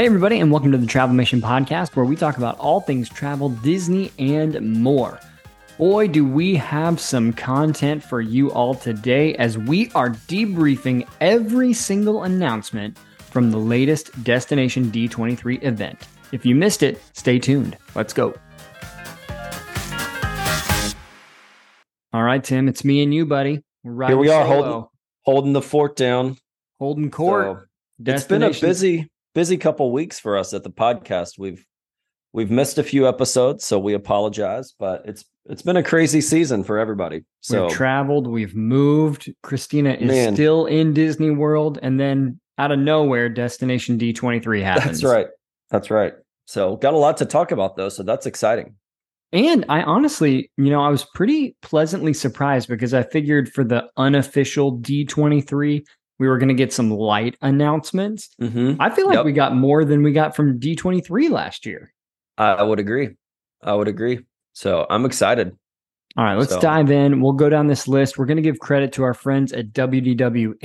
Hey, everybody, and welcome to the Travelmation Podcast, where we talk about all things travel, Disney, and more. Boy, do we have some content for you all today as we are debriefing every single announcement from the latest Destination D23 event. If you missed it, stay tuned. Let's go. All right, Tim, it's me and you, buddy. We're Here we are holding, holding the fort down. Holding court. So it's been a busy, busy couple weeks for us at the podcast. We've we've missed a few episodes, so we apologize, but it's it's been a crazy season for everybody. So we've traveled, we've moved. Christina is Man. still in Disney World, and then out of nowhere, Destination D23 happens. That's right. That's right. So got a lot to talk about though, so that's exciting. And I honestly, you know, I was pretty pleasantly surprised because I figured for the unofficial D23, we were going to get some light announcements. Mm-hmm. I feel like yep. we got more than we got from D23 last year. I would agree. I would agree. So I'm excited. All right, let's so. dive in. We'll go down this list. We're going to give credit to our friends at wdwinfo.com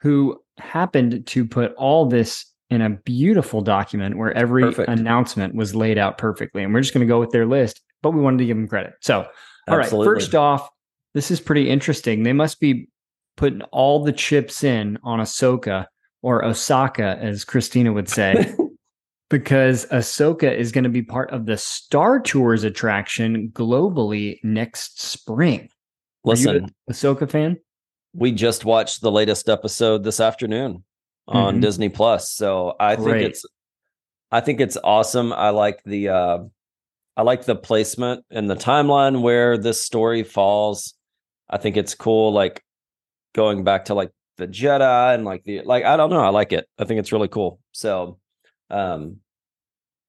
who happened to put all this in a beautiful document where every Perfect. announcement was laid out perfectly. And we're just going to go with their list, but we wanted to give them credit. So, all Absolutely. right, first off, this is pretty interesting. They must be putting all the chips in on Ahsoka or Osaka, as Christina would say. because Ahsoka is going to be part of the Star Tours attraction globally next spring. Listen, Ahsoka fan? We just watched the latest episode this afternoon on mm-hmm. Disney Plus. So I Great. think it's I think it's awesome. I like the uh I like the placement and the timeline where this story falls. I think it's cool like going back to like the Jedi and like the like I don't know, I like it. I think it's really cool. So um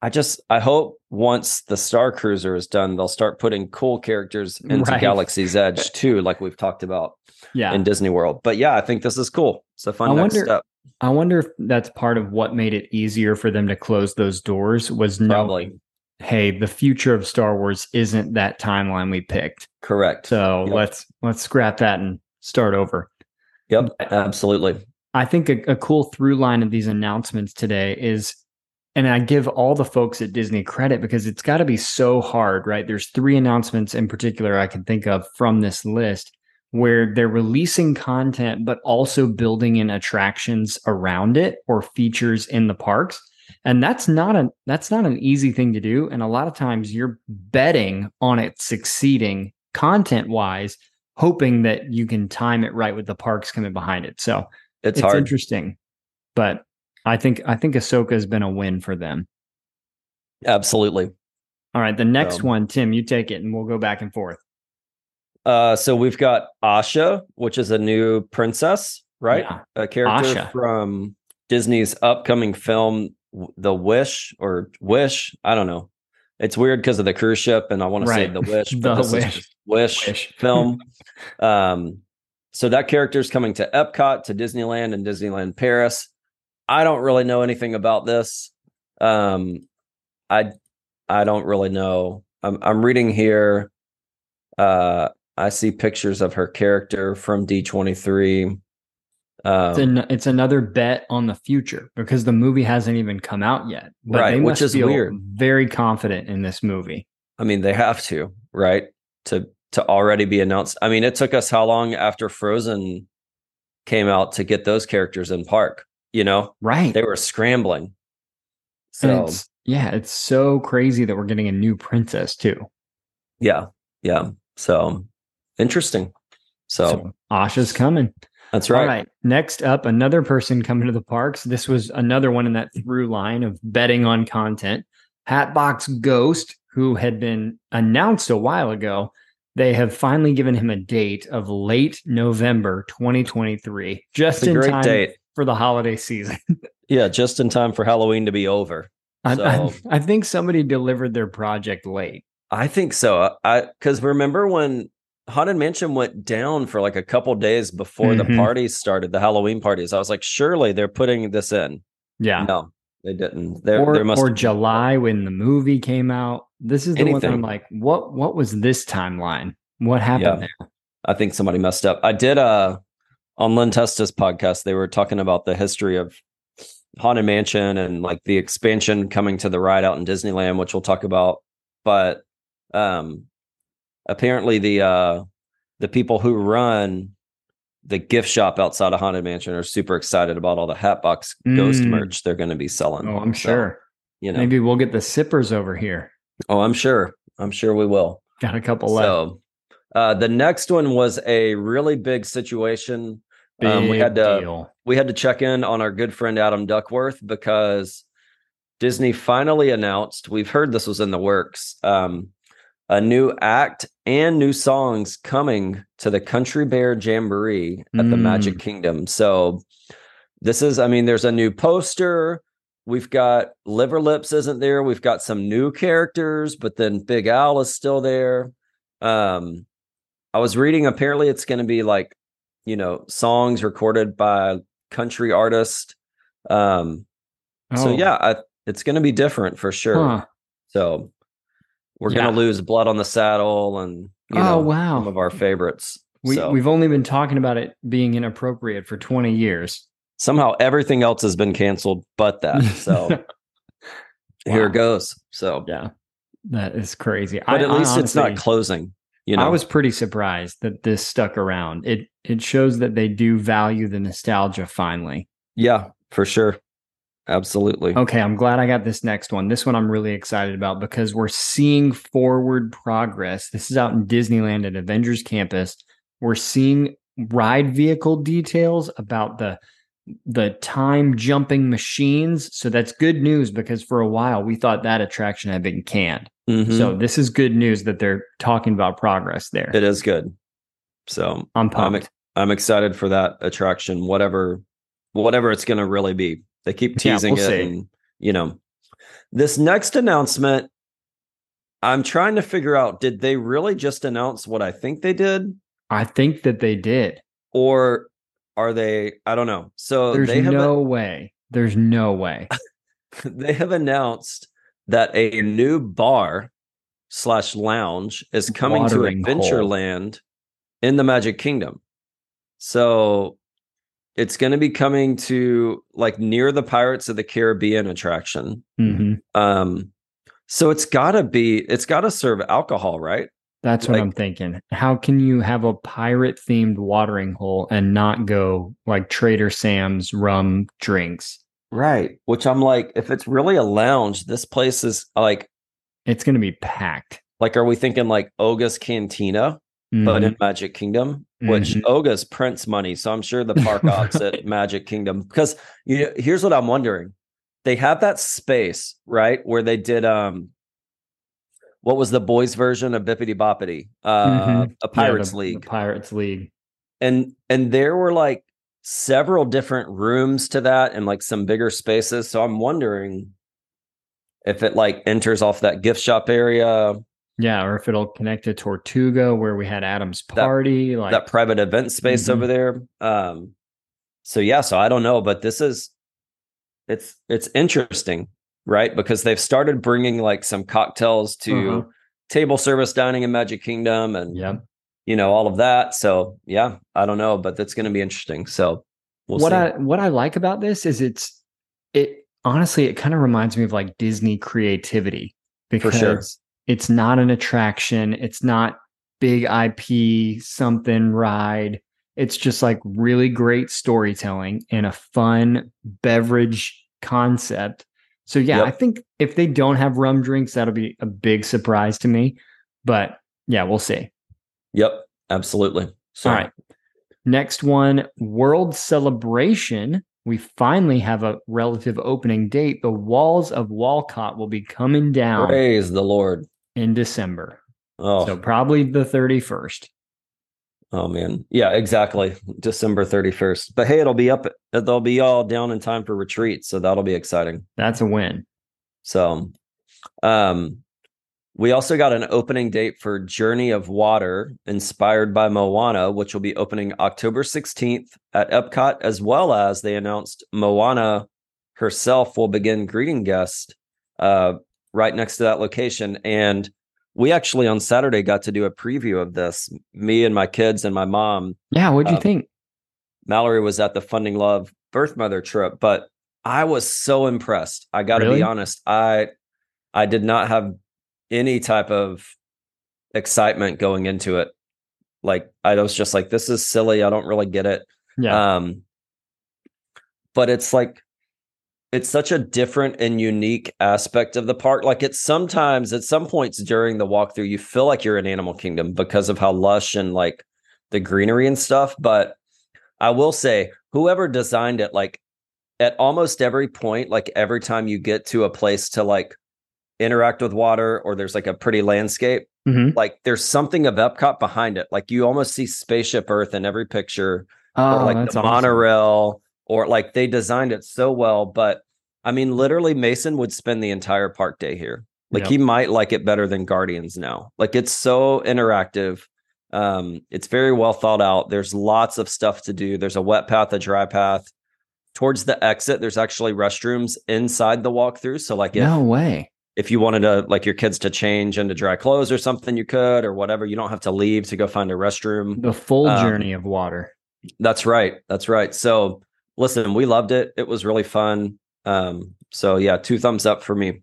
I just I hope once the Star Cruiser is done, they'll start putting cool characters into right. Galaxy's Edge too, like we've talked about yeah. in Disney World. But yeah, I think this is cool. It's a fun I next wonder, step. I wonder if that's part of what made it easier for them to close those doors was knowing, Probably. hey, the future of Star Wars isn't that timeline we picked. Correct. So yep. let's let's scrap that and start over. Yep, absolutely. I think a, a cool through line of these announcements today is and I give all the folks at Disney credit because it's got to be so hard, right? There's three announcements in particular I can think of from this list where they're releasing content, but also building in attractions around it or features in the parks. And that's not a that's not an easy thing to do. And a lot of times you're betting on it succeeding content wise, hoping that you can time it right with the parks coming behind it. So it's, it's hard. interesting. But I think I think Ahsoka has been a win for them. Absolutely. All right, the next um, one, Tim, you take it, and we'll go back and forth. Uh, so we've got Asha, which is a new princess, right? Yeah. A character Asha. from Disney's upcoming film, The Wish or Wish. I don't know. It's weird because of the cruise ship, and I want right. to say The Wish, but the Wish. Wish, Wish film. um, so that character is coming to Epcot, to Disneyland, and Disneyland Paris. I don't really know anything about this. Um, I I don't really know. I'm I'm reading here. Uh, I see pictures of her character from D23. Um, it's, an, it's, another bet on the future because the movie hasn't even come out yet. But right, which is weird. Very confident in this movie. I mean, they have to, right? To to already be announced. I mean, it took us how long after Frozen came out to get those characters in park? you know right they were scrambling so it's, yeah it's so crazy that we're getting a new princess too yeah yeah so interesting so, so asha's coming that's right. All right. Next up, another person coming to the parks. This was another one in that through line of betting on content. Hatbox Ghost, who had been announced a while ago, they have finally given him a date of late November 2023. Just in time date for the holiday season. yeah, just in time for Halloween to be over. I, I, I, think somebody delivered their project late. I think so. I because remember when Haunted Mansion went down for like a couple days before mm-hmm. the parties started, the Halloween parties. I was like, surely they're putting this in. Yeah. No, they didn't. There, or, there must or July when the movie came out. This is the Anything. one I'm like, what what was this timeline? What happened yeah. there? I think somebody messed up. I did uh on Len Testa's podcast, they were talking about the history of Haunted Mansion and like the expansion coming to the ride out in Disneyland, which we'll talk about. But um apparently the uh the people who run the gift shop outside of Haunted Mansion are super excited about all the Hatbox mm. Ghost merch they're going to be selling. Oh, I'm so, sure. You know, maybe we'll get the sippers over here. Oh, I'm sure. I'm sure we will. Got a couple left. So, uh, the next one was a really big situation. Big um, we had to deal. we had to check in on our good friend Adam Duckworth because Disney finally announced. We've heard this was in the works. Um, a new act and new songs coming to the Country Bear Jamboree at mm. the Magic mm. Kingdom. So this is, I mean, there's a new poster. We've got Liver Lips isn't there. We've got some new characters, but then Big Al is still there. Um, I was reading apparently it's going to be like, you know, songs recorded by country artists. Um, oh. so yeah, I, it's going to be different for sure. Huh. So we're yeah. going to lose blood on the saddle and you oh, know wow. some of our favorites. We so. we've only been talking about it being inappropriate for 20 years. Somehow everything else has been canceled but that. So wow. here it goes. So yeah. That is crazy. But I, at least honestly, it's not closing. You know, I was pretty surprised that this stuck around. It it shows that they do value the nostalgia finally. Yeah, for sure. Absolutely. Okay, I'm glad I got this next one. This one I'm really excited about because we're seeing forward progress. This is out in Disneyland at Avengers Campus. We're seeing ride vehicle details about the the time jumping machines. So that's good news because for a while we thought that attraction had been canned. Mm-hmm. So this is good news that they're talking about progress there. It is good. So I'm pumped. I'm, I'm excited for that attraction, whatever whatever it's going to really be. They keep teasing yeah, we'll it, and, you know. This next announcement, I'm trying to figure out: did they really just announce what I think they did? I think that they did, or are they? I don't know. So there's they have no a, way. There's no way. they have announced that a new bar slash lounge is coming Watering to Adventureland in the Magic Kingdom. So it's going to be coming to like near the Pirates of the Caribbean attraction. Mm-hmm. Um, so it's got to be, it's got to serve alcohol, right? That's what like, I'm thinking. How can you have a pirate themed watering hole and not go like Trader Sam's rum drinks? Right. Which I'm like, if it's really a lounge, this place is like, it's going to be packed. Like, are we thinking like Oga's Cantina? Mm-hmm. but in Magic Kingdom, which mm-hmm. Oga's prints money. So I'm sure the park ops at Magic Kingdom, because you know, here's what I'm wondering. They have that space, right? Where they did um what was the boys version of Bibbidi Bobbidi? Uh mm-hmm. a Pirates yeah, the, League. The Pirates League. And and there were like several different rooms to that and like some bigger spaces. So I'm wondering if it like enters off that gift shop area yeah, or if it'll connect to Tortuga where we had Adam's party, that, like that private event space mm-hmm. over there. Um, so yeah, so I don't know, but this is it's it's interesting, right? Because they've started bringing like some cocktails to uh-huh. table service dining in Magic Kingdom, and yeah, you know all of that. So yeah, I don't know, but that's going to be interesting. So we'll what see. I what I like about this is it's it honestly it kind of reminds me of like Disney creativity because. It's not an attraction. It's not big IP something ride. It's just like really great storytelling and a fun beverage concept. So yeah, yep. I think if they don't have rum drinks, that'll be a big surprise to me. But yeah, we'll see. Yep, absolutely. So. All right. Next one, World Celebration. We finally have a relative opening date. The walls of Walcott will be coming down. Praise the Lord in December. Oh, so probably the 31st. Oh man. Yeah, exactly. December 31st. But hey, it'll be up they'll be all down in time for retreat, so that'll be exciting. That's a win. So, um we also got an opening date for Journey of Water inspired by Moana, which will be opening October 16th at Epcot as well as they announced Moana herself will begin greeting guests uh right next to that location. And we actually on Saturday got to do a preview of this. Me and my kids and my mom. Yeah, what'd you uh, think? Mallory was at the Funding Love birth mother trip, but I was so impressed. I got to really? be honest. I I did not have any type of excitement going into it. Like I was just like, this is silly. I don't really get it. Yeah. Um, but it's like it's such a different and unique aspect of the park. Like it's sometimes at some points during the walkthrough, you feel like you're in Animal Kingdom because of how lush and like the greenery and stuff. But I will say, whoever designed it, like at almost every point, like every time you get to a place to like interact with water or there's like a pretty landscape, mm-hmm. like there's something of Epcot behind it. Like you almost see Spaceship Earth in every picture, oh, or like the awesome. monorail or like they designed it so well. But I mean, literally, Mason would spend the entire park day here. Like yep. he might like it better than Guardians now. Like it's so interactive. Um, it's very well thought out. There's lots of stuff to do. There's a wet path, a dry path. Towards the exit, there's actually restrooms inside the walkthrough. So, like, if, no way. If you wanted to, like, your kids to change into dry clothes or something, you could, or whatever. You don't have to leave to go find a restroom. The full um, journey of water. That's right. That's right. So, listen, we loved it. It was really fun. Um, so yeah, two thumbs up for me.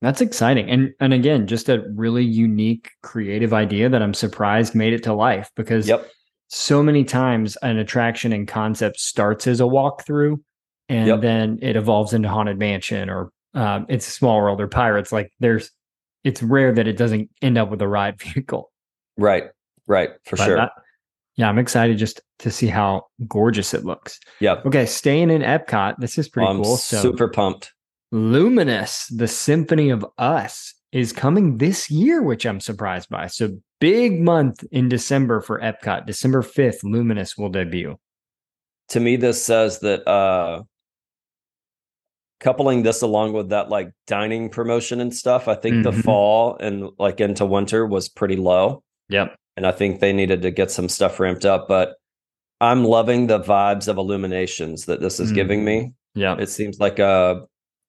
That's exciting. And and again, just a really unique creative idea that I'm surprised made it to life because yep. so many times an attraction and concept starts as a walkthrough and yep. then it evolves into haunted mansion or um, it's small world or pirates. Like there's it's rare that it doesn't end up with a ride vehicle. Right. Right. For but sure. That, yeah, I'm excited just to see how gorgeous it looks. Yeah. Okay, staying in Epcot, this is pretty I'm cool. So super pumped. Luminous, the Symphony of Us, is coming this year, which I'm surprised by. So big month in December for Epcot. December 5th, Luminous will debut. To me, this says that uh coupling this along with that like dining promotion and stuff, I think mm-hmm. the fall and like into winter was pretty low. Yep and I think they needed to get some stuff ramped up. But I'm loving the vibes of illuminations that this is mm. giving me. Yeah, it seems like a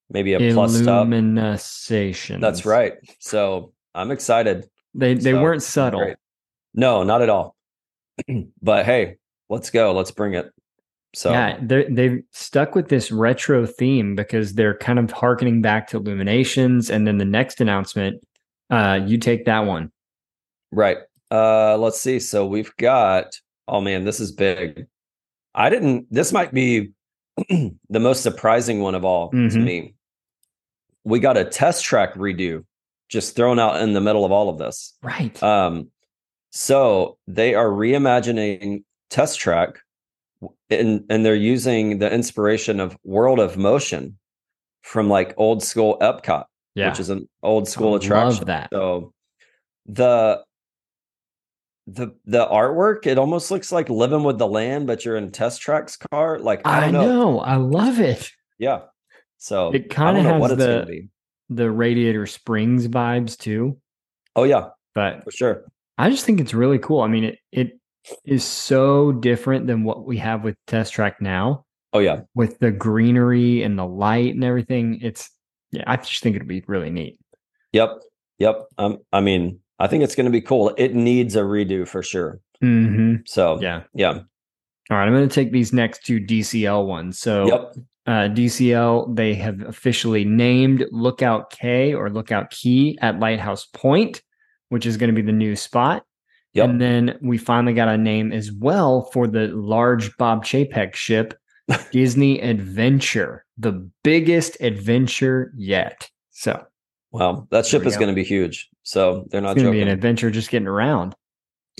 maybe a plus up. Illumination. That's right. So I'm excited. They they so, weren't subtle. Great. No, not at all. but hey, let's go. Let's bring it. So yeah, they've stuck with this retro theme because they're kind of harkening back to Illuminations, and then the next announcement, uh, you take that one. Right. Uh, let's see. So we've got. Oh man, this is big. I didn't. This might be the most surprising one of all mm-hmm. to me. We got a test track redo just thrown out in the middle of all of this. Right. Um. So they are reimagining test track, and and they're using the inspiration of World of Motion from like old school Epcot, yeah. which is an old school I attraction. Love that. So the the the artwork it almost looks like living with the land but you're in test tracks car like i, I know. know. i love it. Yeah so it kind of has the the radiator springs vibes too. Oh yeah but for sure. I just think it's really cool. I mean it it is so different than what we have with test track now oh yeah. with the greenery and the light and everything. It's yeah i just think it'd be really neat. Yep yep um i mean I think it's going to be cool. It needs a redo for sure. Mm-hmm. So yeah, yeah. All right, I'm going to take these next two DCL ones. So yep. uh, DCL, they have officially named Lookout Cay or Lookout Key at Lighthouse Point, which is going to be the new spot. Yep. And then we finally got a name as well for the large Bob Chapek ship, Disney Adventure, the biggest adventure yet. So Wow, that ship is going to be huge. So they're not going to be an adventure just getting around.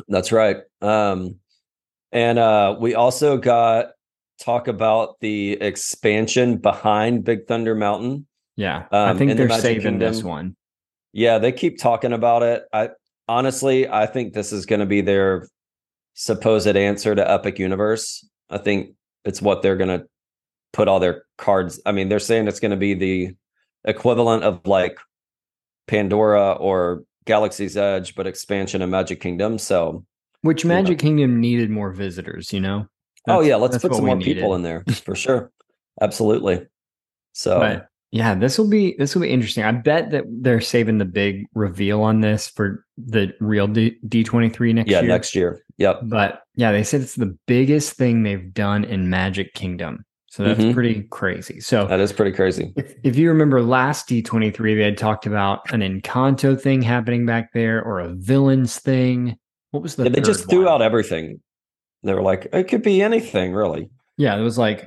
That's right. Um, and uh, we also got talk about the expansion behind Big Thunder Mountain. Yeah, um, I think they're the saving Kingdom. this one. Yeah, they keep talking about it. I honestly, I think this is going to be their supposed answer to Epic Universe. I think it's what they're going to put all their cards. I mean, they're saying it's going to be the equivalent of like Pandora or Galaxy's Edge, but expansion of Magic Kingdom. So, which Magic Kingdom needed more visitors, you know? That's, oh yeah, let's put some more needed. people in there for sure. Absolutely. So, but yeah, this will be this will be interesting. I bet that they're saving the big reveal on this for the real D twenty three next yeah, year. Yeah, next year. Yep. But yeah, they said it's the biggest thing they've done in Magic Kingdom. So that's mm-hmm. pretty crazy. So that is pretty crazy. If, if, you remember last D23, they had talked about an Encanto thing happening back there or a villains thing. What was the yeah, they just threw out everything. They were like, it could be anything, really. Yeah, it was like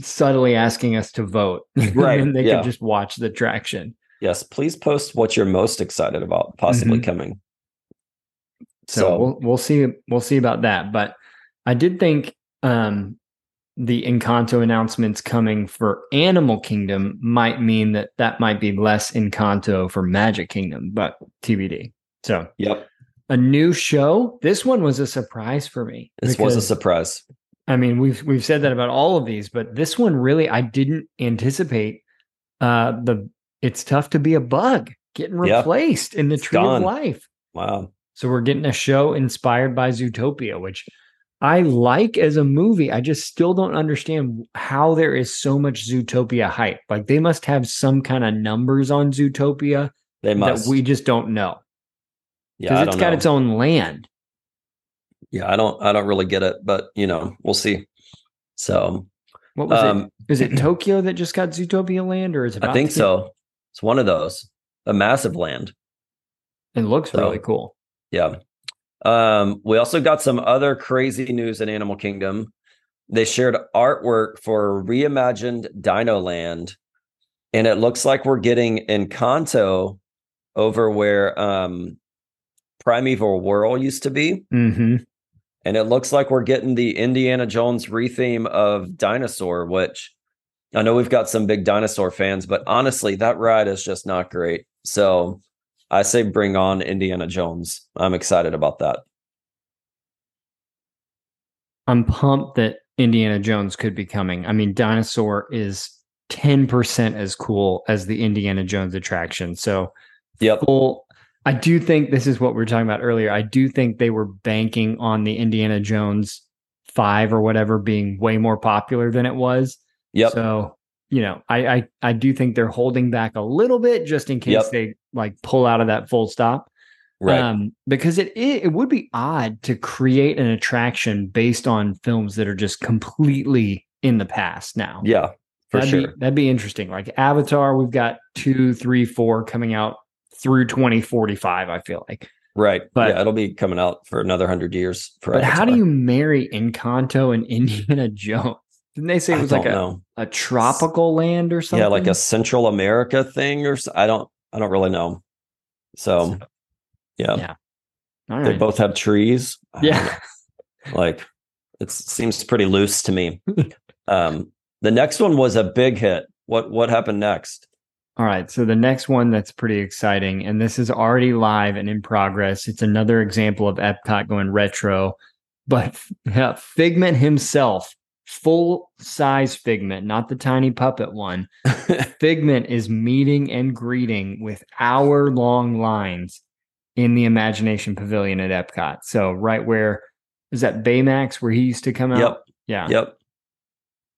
subtly asking us to vote. Right. and they yeah. could just watch the traction. Yes, please post what you're most excited about possibly mm-hmm. coming. So, so, we'll we'll see we'll see about that. But I did think um the Encanto announcements coming for Animal Kingdom might mean that that might be less Encanto for Magic Kingdom, but TBD. So, yep. A new show. This one was a surprise for me. This because, was a surprise. I mean, we've we've said that about all of these, but this one really I didn't anticipate uh the it's tough to be a bug getting replaced yep. in the it's tree gone. of life. Wow. So we're getting a show inspired by Zootopia, which I like as a movie. I just still don't understand how there is so much Zootopia hype. Like they must have some kind of numbers on Zootopia they must. that we just don't know. Yeah, it's got know. its own land. Yeah, I don't I don't really get it, but you know, we'll see. So what was um, it? Is it Tokyo that just got Zootopia land or is it I think so. It's one of those. A massive land. It looks so, really cool. Yeah. Um, we also got some other crazy news in Animal Kingdom. They shared artwork for reimagined Dino Land, and it looks like we're getting Encanto over where um, Primeval Whirl used to be. Mm-hmm. And it looks like we're getting the Indiana Jones retheme of Dinosaur, which I know we've got some big dinosaur fans, but honestly, that ride is just not great. So I say bring on Indiana Jones. I'm excited about that. I'm pumped that Indiana Jones could be coming. I mean, Dinosaur is 10% as cool as the Indiana Jones attraction. So, yep. Full, I do think this is what we were talking about earlier. I do think they were banking on the Indiana Jones 5 or whatever being way more popular than it was. Yep. So, you know, I I, I do think they're holding back a little bit just in case yep. they like pull out of that full stop. Right. Um, because it, it it would be odd to create an attraction based on films that are just completely in the past now. Yeah, for that'd sure. Be, that'd be interesting. Like Avatar, we've got two, three, four coming out through 2045, I feel like. Right. But yeah, it'll be coming out for another hundred years. but Avatar. how do you marry Encanto and Indiana Jones? Didn't they say it was like a, a tropical land or something? Yeah, like a Central America thing or I don't I don't really know. So, yeah. Yeah. They both have trees. Yeah. like it seems pretty loose to me. um the next one was a big hit. What what happened next? All right. So the next one that's pretty exciting, and this is already live and in progress. It's another example of Epcot going retro, but Figment himself full size Figment, not the tiny puppet one. Figment is meeting and greeting with hour long lines in the Imagination Pavilion at Epcot. So right where is that Baymax where he used to come out? Yep. Yeah. Yep.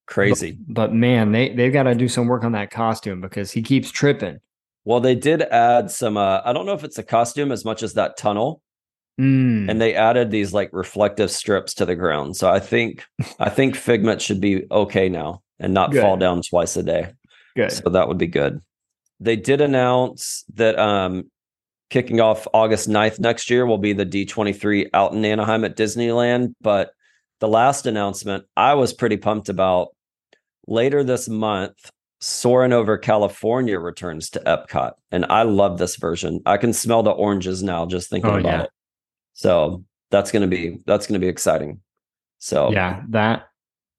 Crazy. But, but man, they they've got to do some work on that costume because he keeps tripping. Well, they did add some uh I don't know if it's a costume as much as that tunnel Mm. And they added these like reflective strips to the ground. So I think I think Figment should be okay now and not good. fall down twice a day. Good. So that would be good. They did announce that um kicking off August 9th next year will be the D23 out in Anaheim at Disneyland. But the last announcement I was pretty pumped about later this month, Soarin' Over California returns to Epcot. And I love this version. I can smell the oranges now just thinking oh, about yeah. it. So that's going to be that's going to be exciting. So yeah, that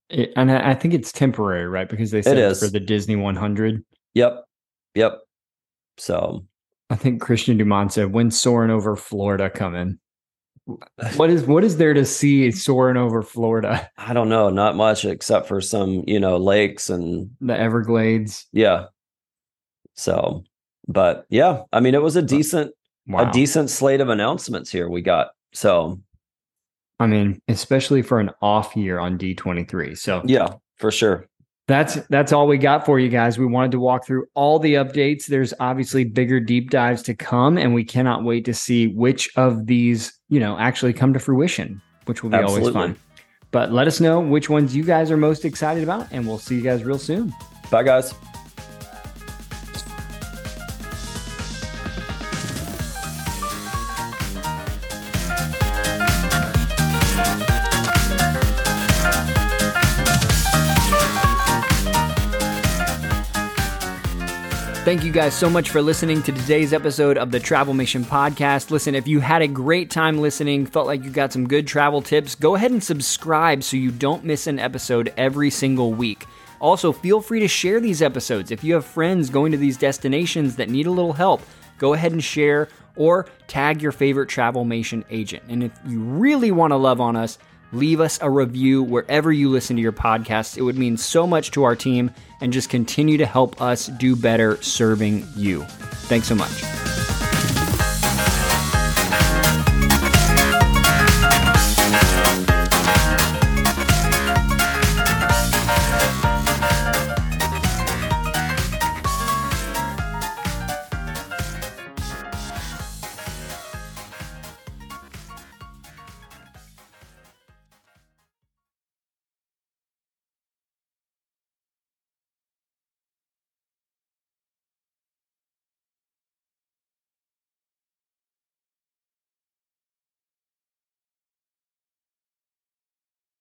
it, and I think it's temporary, right? Because they said it is. for the Disney 100. Yep, yep. So I think Christian Dumont said, "When soaring over Florida coming." What is what is there to see soaring over Florida? I don't know, not much except for some, you know, lakes and the Everglades. Yeah. So, but yeah, I mean, it was a decent wow. a decent slate of announcements here we got. So, I mean, especially for an off year on D23. So, yeah, for sure. That's that's all we got for you guys. We wanted to walk through all the updates. There's obviously bigger deep dives to come and we cannot wait to see which of these, you know, actually come to fruition, which will be Absolutely. always fun. But let us know which ones you guys are most excited about, and we'll see you guys real soon. Bye, guys. Thank you guys so much for listening to today's episode of the Travelmation Podcast. Listen, if you had a great time listening, felt like you got some good travel tips, go ahead and subscribe so you don't miss an episode every single week. Also, feel free to share these episodes. If you have friends going to these destinations that need a little help, go ahead and share or tag your favorite Travel Travelmation agent. And if you really want to love on us, leave us a review wherever you listen to your podcasts. It would mean so much to our team and just continue to help us do better serving you. Thanks so much.